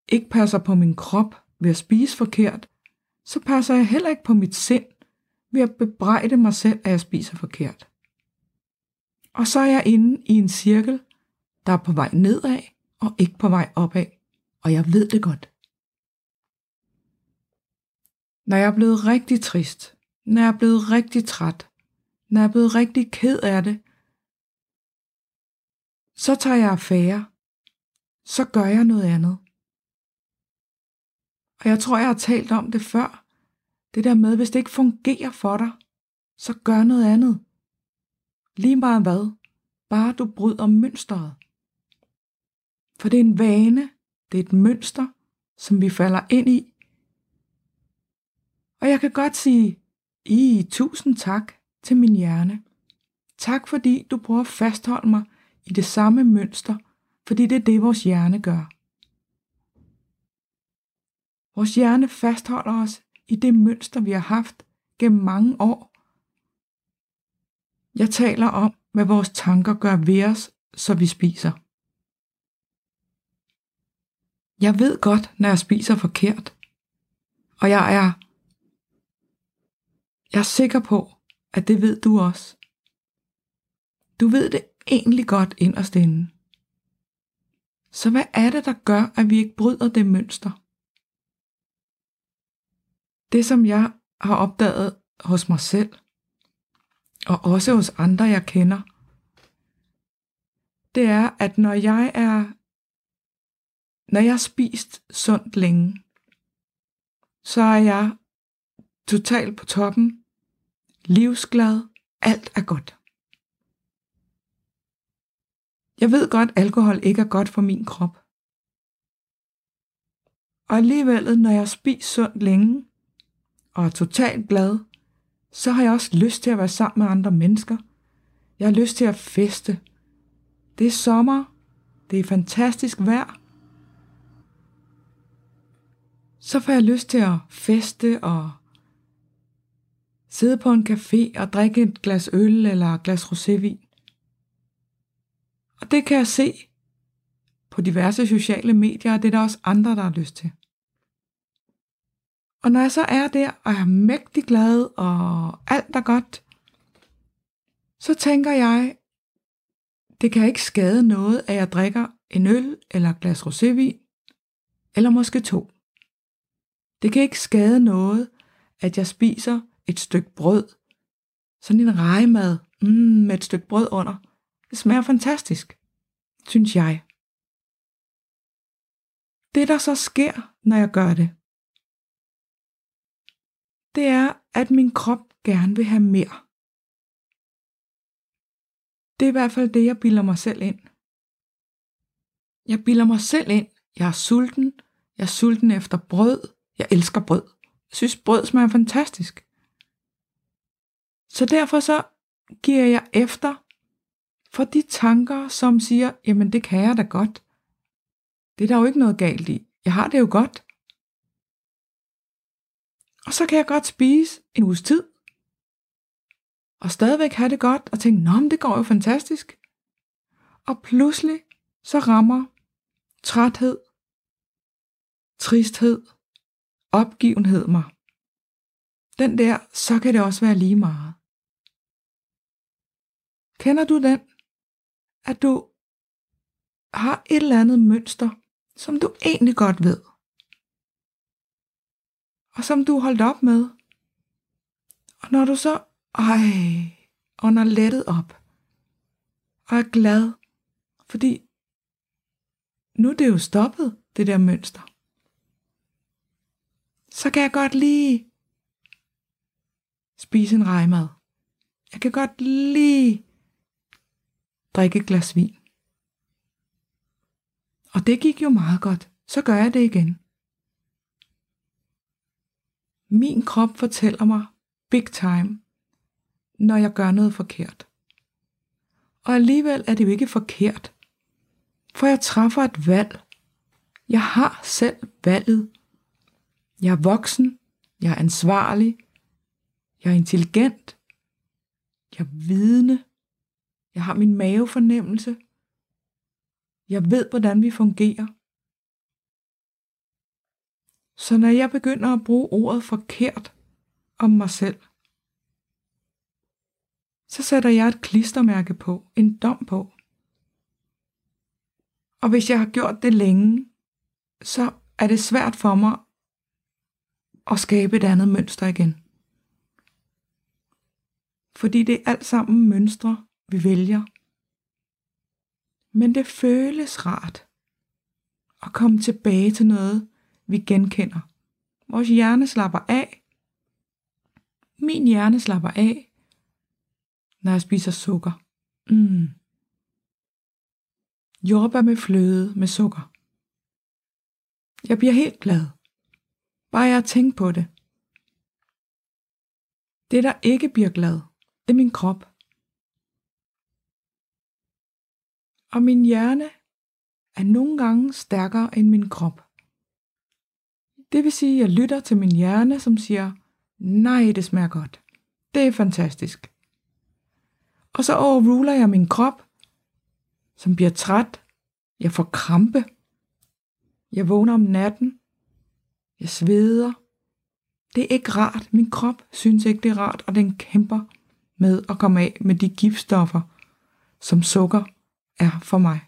ikke passer på min krop ved at spise forkert, så passer jeg heller ikke på mit sind ved at bebrejde mig selv, at jeg spiser forkert. Og så er jeg inde i en cirkel, der er på vej nedad og ikke på vej opad. Og jeg ved det godt. Når jeg er blevet rigtig trist, når jeg er blevet rigtig træt, når jeg er blevet rigtig ked af det, så tager jeg affære. Så gør jeg noget andet. Og jeg tror, jeg har talt om det før. Det der med, hvis det ikke fungerer for dig, så gør noget andet. Lige meget hvad. Bare du bryder mønstret. For det er en vane, det er et mønster, som vi falder ind i. Og jeg kan godt sige, i tusind tak til min hjerne. Tak fordi du prøver at fastholde mig i det samme mønster, fordi det er det, vores hjerne gør. Vores hjerne fastholder os i det mønster, vi har haft gennem mange år. Jeg taler om, hvad vores tanker gør ved os, så vi spiser. Jeg ved godt, når jeg spiser forkert. Og jeg er, jeg er sikker på, at det ved du også. Du ved det egentlig godt inderst inde. Så hvad er det, der gør, at vi ikke bryder det mønster? Det, som jeg har opdaget hos mig selv, og også hos andre, jeg kender, det er, at når jeg er når jeg har spist sundt længe, så er jeg totalt på toppen, livsglad, alt er godt. Jeg ved godt, at alkohol ikke er godt for min krop. Og alligevel, når jeg spiser sundt længe, og er totalt glad, så har jeg også lyst til at være sammen med andre mennesker. Jeg har lyst til at feste. Det er sommer. Det er fantastisk vejr. så får jeg lyst til at feste og sidde på en café og drikke et glas øl eller et glas rosévin. Og det kan jeg se på diverse sociale medier, og det er der også andre, der har lyst til. Og når jeg så er der, og er mægtig glad, og alt er godt, så tænker jeg, det kan ikke skade noget, at jeg drikker en øl eller et glas rosévin, eller måske to. Det kan ikke skade noget, at jeg spiser et stykke brød. Sådan en rejemad mm, med et stykke brød under. Det smager fantastisk, synes jeg. Det, der så sker, når jeg gør det, det er, at min krop gerne vil have mere. Det er i hvert fald det, jeg bilder mig selv ind. Jeg bilder mig selv ind. Jeg er sulten. Jeg er sulten efter brød. Jeg elsker brød. Jeg synes, brød smager fantastisk. Så derfor så giver jeg efter for de tanker, som siger, jamen det kan jeg da godt. Det er der jo ikke noget galt i. Jeg har det jo godt. Og så kan jeg godt spise en uges tid. Og stadigvæk have det godt og tænke, nå, men det går jo fantastisk. Og pludselig så rammer træthed, tristhed, opgivenhed mig. Den der, så kan det også være lige meget. Kender du den? At du har et eller andet mønster, som du egentlig godt ved. Og som du holdt op med. Og når du så, ej, ånder lettet op. Og er glad, fordi nu er det jo stoppet, det der mønster så kan jeg godt lige spise en rejmad. Jeg kan godt lige drikke et glas vin. Og det gik jo meget godt. Så gør jeg det igen. Min krop fortæller mig big time, når jeg gør noget forkert. Og alligevel er det jo ikke forkert. For jeg træffer et valg. Jeg har selv valget. Jeg er voksen. Jeg er ansvarlig. Jeg er intelligent. Jeg er vidende. Jeg har min mavefornemmelse. Jeg ved, hvordan vi fungerer. Så når jeg begynder at bruge ordet forkert om mig selv, så sætter jeg et klistermærke på, en dom på. Og hvis jeg har gjort det længe, så er det svært for mig at skabe et andet mønster igen. Fordi det er alt sammen mønstre, vi vælger. Men det føles rart at komme tilbage til noget, vi genkender. Vores hjerne slapper af. Min hjerne slapper af, når jeg spiser sukker. Mm. Jordbær med fløde med sukker. Jeg bliver helt glad. Bare jeg tænker på det. Det, der ikke bliver glad, det er min krop. Og min hjerne er nogle gange stærkere end min krop. Det vil sige, at jeg lytter til min hjerne, som siger, nej, det smager godt. Det er fantastisk. Og så overruler jeg min krop, som bliver træt. Jeg får krampe. Jeg vågner om natten. Jeg sveder. Det er ikke rart. Min krop synes ikke, det er rart, og den kæmper med at komme af med de giftstoffer, som sukker er for mig.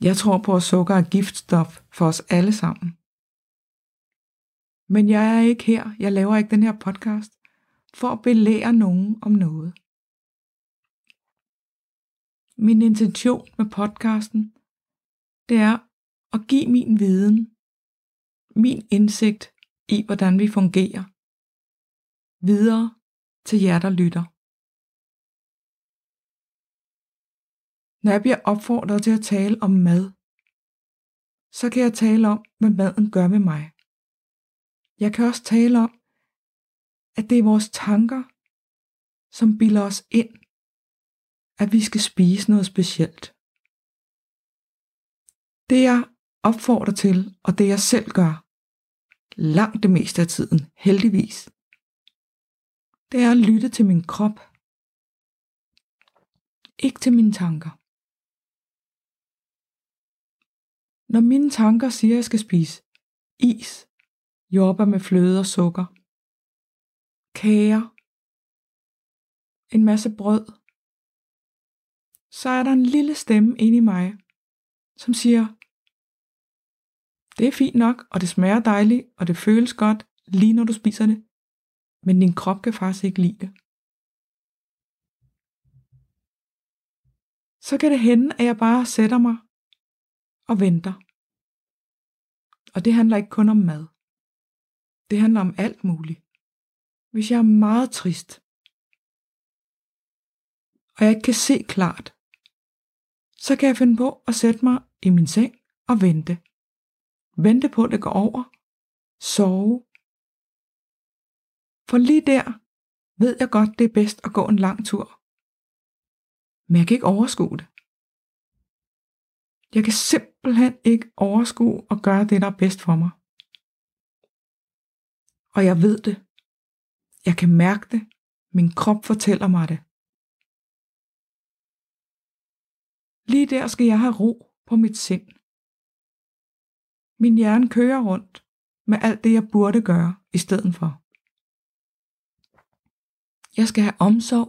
Jeg tror på, at sukker er giftstof for os alle sammen. Men jeg er ikke her, jeg laver ikke den her podcast, for at belære nogen om noget. Min intention med podcasten, det er at give min viden, min indsigt i, hvordan vi fungerer, videre til jer, der lytter. Når jeg bliver opfordret til at tale om mad, så kan jeg tale om, hvad maden gør med mig. Jeg kan også tale om, at det er vores tanker, som bilder os ind, at vi skal spise noget specielt. Det jeg opfordrer til, og det jeg selv gør, langt det meste af tiden, heldigvis, det er at lytte til min krop, ikke til mine tanker. Når mine tanker siger, at jeg skal spise is, jordbær med fløde og sukker, kager, en masse brød, så er der en lille stemme inde i mig, som siger, det er fint nok, og det smager dejligt, og det føles godt, lige når du spiser det, men din krop kan faktisk ikke lide det. Så kan det hende, at jeg bare sætter mig og venter. Og det handler ikke kun om mad. Det handler om alt muligt. Hvis jeg er meget trist, og jeg ikke kan se klart, så kan jeg finde på at sætte mig i min seng og vente. Vente på, at det går over. Sove. For lige der ved jeg godt, det er bedst at gå en lang tur. Men jeg kan ikke overskue det. Jeg kan simpelthen ikke overskue at gøre det, der er bedst for mig. Og jeg ved det. Jeg kan mærke det. Min krop fortæller mig det. Lige der skal jeg have ro på mit sind. Min hjerne kører rundt med alt det, jeg burde gøre i stedet for. Jeg skal have omsorg.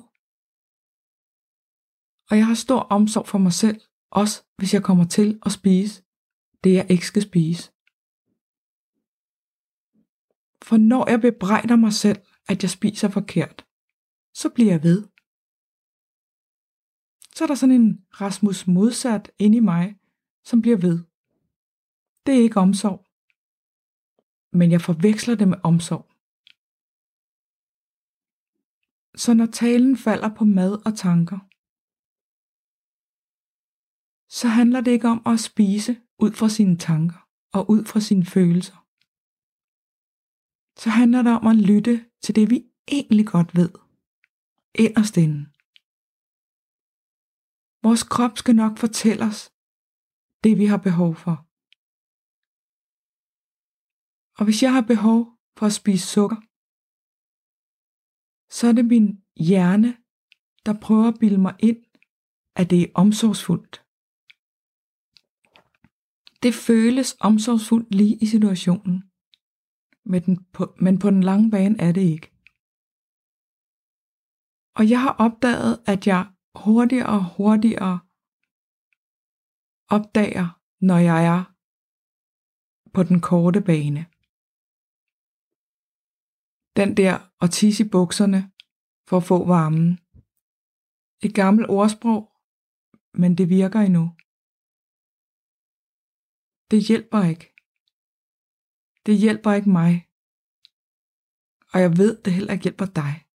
Og jeg har stor omsorg for mig selv, også hvis jeg kommer til at spise det, jeg ikke skal spise. For når jeg bebrejder mig selv, at jeg spiser forkert, så bliver jeg ved. Så er der sådan en Rasmus modsat inde i mig, som bliver ved. Det er ikke omsorg. Men jeg forveksler det med omsorg. Så når talen falder på mad og tanker, så handler det ikke om at spise ud fra sine tanker og ud fra sine følelser så handler det om at lytte til det, vi egentlig godt ved. Inderst inde. Vores krop skal nok fortælle os det, vi har behov for. Og hvis jeg har behov for at spise sukker, så er det min hjerne, der prøver at bilde mig ind, at det er omsorgsfuldt. Det føles omsorgsfuldt lige i situationen, men, den på, men på den lange bane er det ikke. Og jeg har opdaget, at jeg hurtigere og hurtigere opdager, når jeg er på den korte bane. Den der og tisse i bukserne for at få varmen. Et gammelt ordsprog, men det virker endnu. Det hjælper ikke. Det hjælper ikke mig. Og jeg ved, det heller ikke hjælper dig.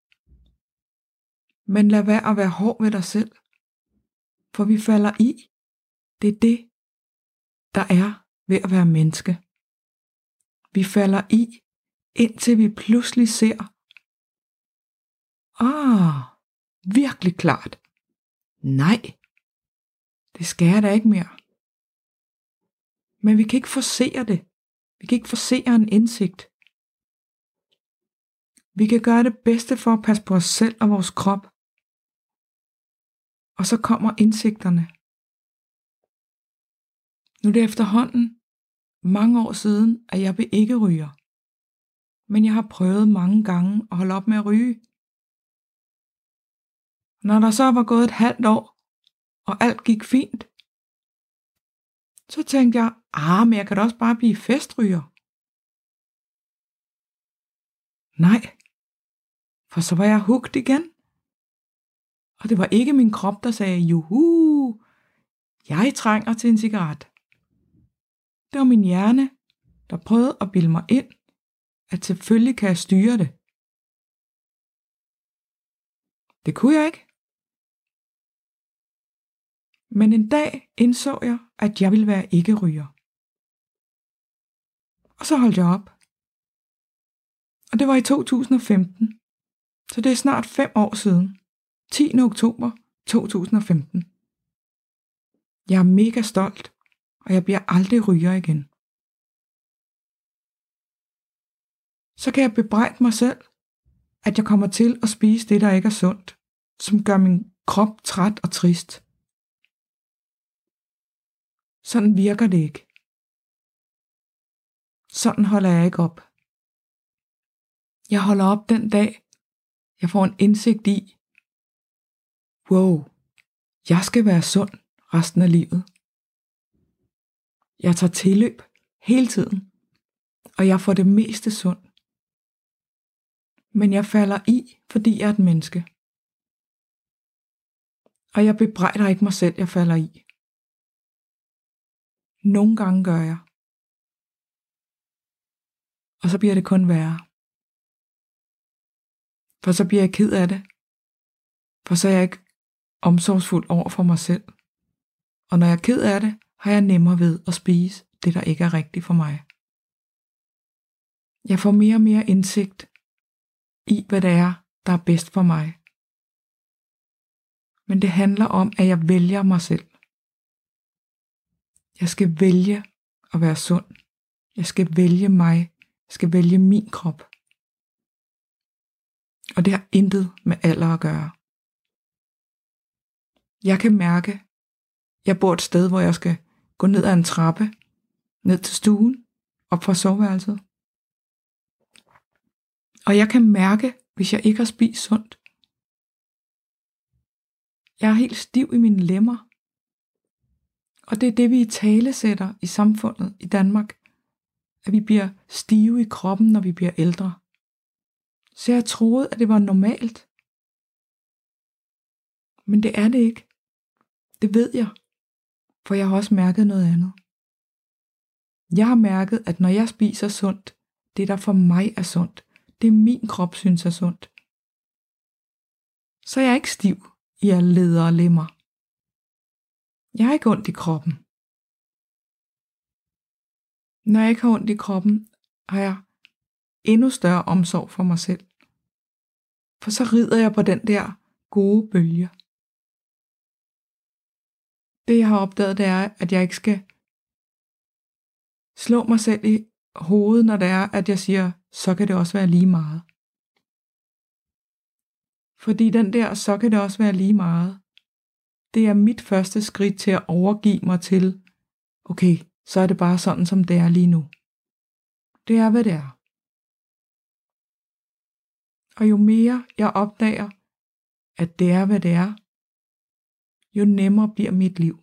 Men lad være at være hård ved dig selv. For vi falder i. Det er det, der er ved at være menneske. Vi falder i, indtil vi pludselig ser, ah, virkelig klart. Nej, det skal jeg da ikke mere. Men vi kan ikke forsere det. Vi kan ikke forsere en indsigt. Vi kan gøre det bedste for at passe på os selv og vores krop. Og så kommer indsigterne. Nu er det efterhånden mange år siden, at jeg vil ikke ryger. Men jeg har prøvet mange gange at holde op med at ryge. Når der så var gået et halvt år, og alt gik fint, så tænkte jeg, ah, men jeg kan da også bare blive festryger. Nej, for så var jeg hugt igen. Og det var ikke min krop, der sagde, juhu, jeg trænger til en cigaret. Det var min hjerne, der prøvede at bilde mig ind, at selvfølgelig kan jeg styre det. Det kunne jeg ikke. Men en dag indså jeg, at jeg ville være ikke-ryger. Og så holdt jeg op. Og det var i 2015. Så det er snart fem år siden. 10. oktober 2015. Jeg er mega stolt, og jeg bliver aldrig ryger igen. Så kan jeg bebrejde mig selv, at jeg kommer til at spise det, der ikke er sundt, som gør min krop træt og trist. Sådan virker det ikke. Sådan holder jeg ikke op. Jeg holder op den dag, jeg får en indsigt i, wow, jeg skal være sund resten af livet. Jeg tager tilløb hele tiden, og jeg får det meste sund. Men jeg falder i, fordi jeg er et menneske. Og jeg bebrejder ikke mig selv, jeg falder i. Nogle gange gør jeg. Og så bliver det kun værre. For så bliver jeg ked af det. For så er jeg ikke omsorgsfuld over for mig selv. Og når jeg er ked af det, har jeg nemmere ved at spise det, der ikke er rigtigt for mig. Jeg får mere og mere indsigt i, hvad det er, der er bedst for mig. Men det handler om, at jeg vælger mig selv. Jeg skal vælge at være sund. Jeg skal vælge mig. Skal vælge min krop. Og det har intet med alder at gøre. Jeg kan mærke, jeg bor et sted, hvor jeg skal gå ned ad en trappe, ned til stuen, op fra soveværelset. Og jeg kan mærke, hvis jeg ikke har spist sundt. Jeg er helt stiv i mine lemmer. Og det er det, vi i tale sætter i samfundet i Danmark. At vi bliver stive i kroppen, når vi bliver ældre. Så jeg troede, at det var normalt. Men det er det ikke. Det ved jeg. For jeg har også mærket noget andet. Jeg har mærket, at når jeg spiser sundt, det der for mig er sundt, det min krop synes er sundt. Så jeg er ikke stiv i alle leder og lemmer. Jeg har ikke ondt i kroppen. Når jeg ikke har ondt i kroppen, har jeg endnu større omsorg for mig selv. For så rider jeg på den der gode bølge. Det jeg har opdaget, det er, at jeg ikke skal slå mig selv i hovedet, når det er, at jeg siger, så kan det også være lige meget. Fordi den der, så kan det også være lige meget, det er mit første skridt til at overgive mig til, okay, så er det bare sådan, som det er lige nu. Det er, hvad det er. Og jo mere jeg opdager, at det er, hvad det er, jo nemmere bliver mit liv.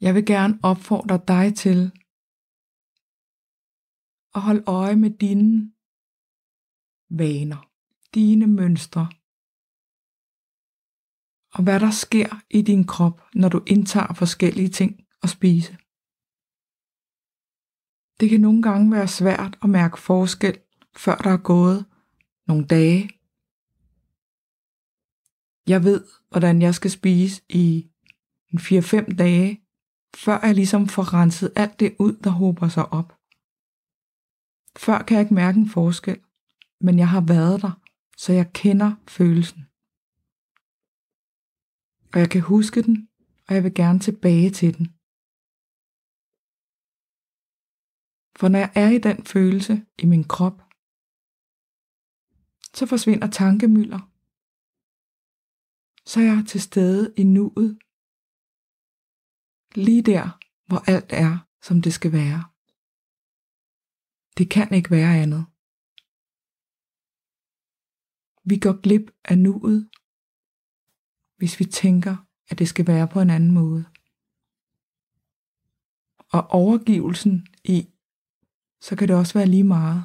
Jeg vil gerne opfordre dig til at holde øje med dine vaner, dine mønstre, og hvad der sker i din krop, når du indtager forskellige ting at spise. Det kan nogle gange være svært at mærke forskel, før der er gået nogle dage. Jeg ved, hvordan jeg skal spise i en 4-5 dage, før jeg ligesom får renset alt det ud, der håber sig op. Før kan jeg ikke mærke en forskel, men jeg har været der, så jeg kender følelsen. Og jeg kan huske den, og jeg vil gerne tilbage til den. For når jeg er i den følelse i min krop, så forsvinder tankemylder. Så er jeg til stede i nuet, lige der, hvor alt er, som det skal være. Det kan ikke være andet. Vi går glip af nuet, hvis vi tænker, at det skal være på en anden måde. Og overgivelsen i, så kan det også være lige meget,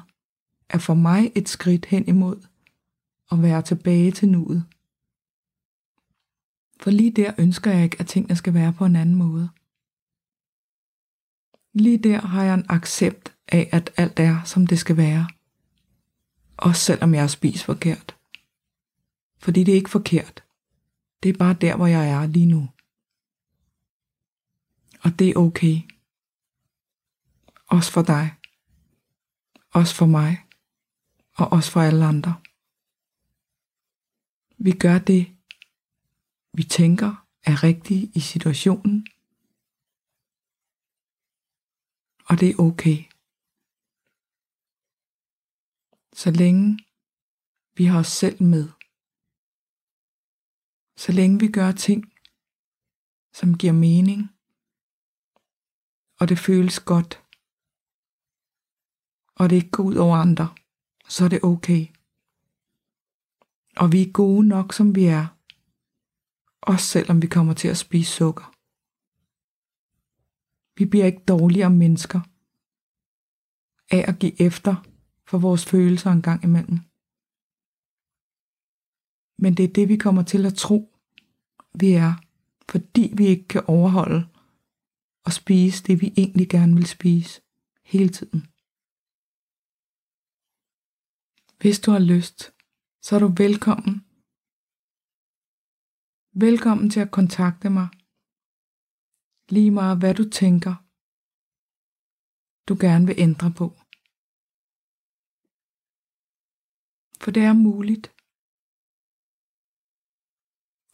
er for mig et skridt hen imod at være tilbage til nuet. For lige der ønsker jeg ikke, at tingene skal være på en anden måde. Lige der har jeg en accept af, at alt er, som det skal være. Også selvom jeg har spist forkert. Fordi det er ikke forkert. Det er bare der, hvor jeg er lige nu. Og det er okay. Også for dig. Også for mig. Og også for alle andre. Vi gør det, vi tænker er rigtigt i situationen. Og det er okay. Så længe vi har os selv med. Så længe vi gør ting, som giver mening, og det føles godt, og det ikke går ud over andre, så er det okay. Og vi er gode nok, som vi er, også selvom vi kommer til at spise sukker. Vi bliver ikke dårligere mennesker af at give efter for vores følelser en gang imellem. Men det er det, vi kommer til at tro, vi er, fordi vi ikke kan overholde og spise det, vi egentlig gerne vil spise hele tiden. Hvis du har lyst, så er du velkommen. Velkommen til at kontakte mig. Lige meget hvad du tænker, du gerne vil ændre på. For det er muligt.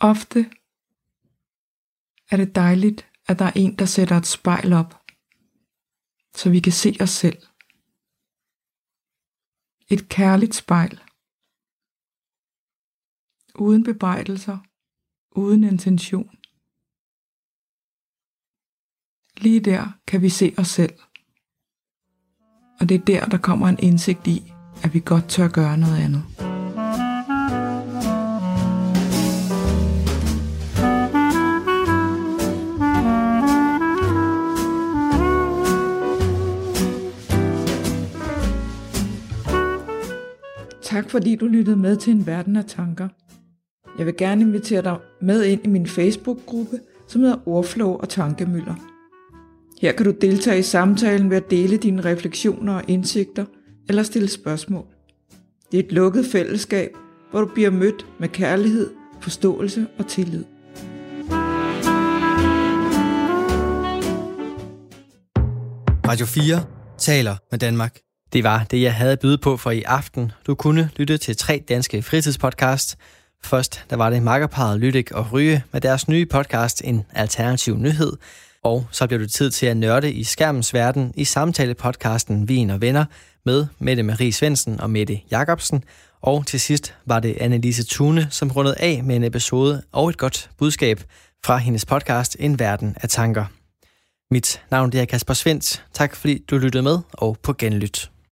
Ofte er det dejligt, at der er en, der sætter et spejl op, så vi kan se os selv. Et kærligt spejl. Uden bebrejdelser, uden intention. Lige der kan vi se os selv. Og det er der, der kommer en indsigt i, at vi godt tør gøre noget andet. Tak fordi du lyttede med til en verden af tanker. Jeg vil gerne invitere dig med ind i min Facebook-gruppe, som hedder Ordflow og Tankemøller. Her kan du deltage i samtalen ved at dele dine refleksioner og indsigter eller stille spørgsmål. Det er et lukket fællesskab, hvor du bliver mødt med kærlighed, forståelse og tillid. Radio 4 taler med Danmark. Det var det, jeg havde byde på for i aften. Du kunne lytte til tre danske fritidspodcast. Først der var det makkerparet Lydik og Ryge med deres nye podcast En Alternativ Nyhed. Og så blev det tid til at nørde i skærmens verden i samtalepodcasten Vin og Venner med Mette Marie Svensen og Mette Jacobsen. Og til sidst var det Annelise Thune, som rundede af med en episode og et godt budskab fra hendes podcast En Verden af Tanker. Mit navn er Kasper Svendt. Tak fordi du lyttede med, og på genlyt.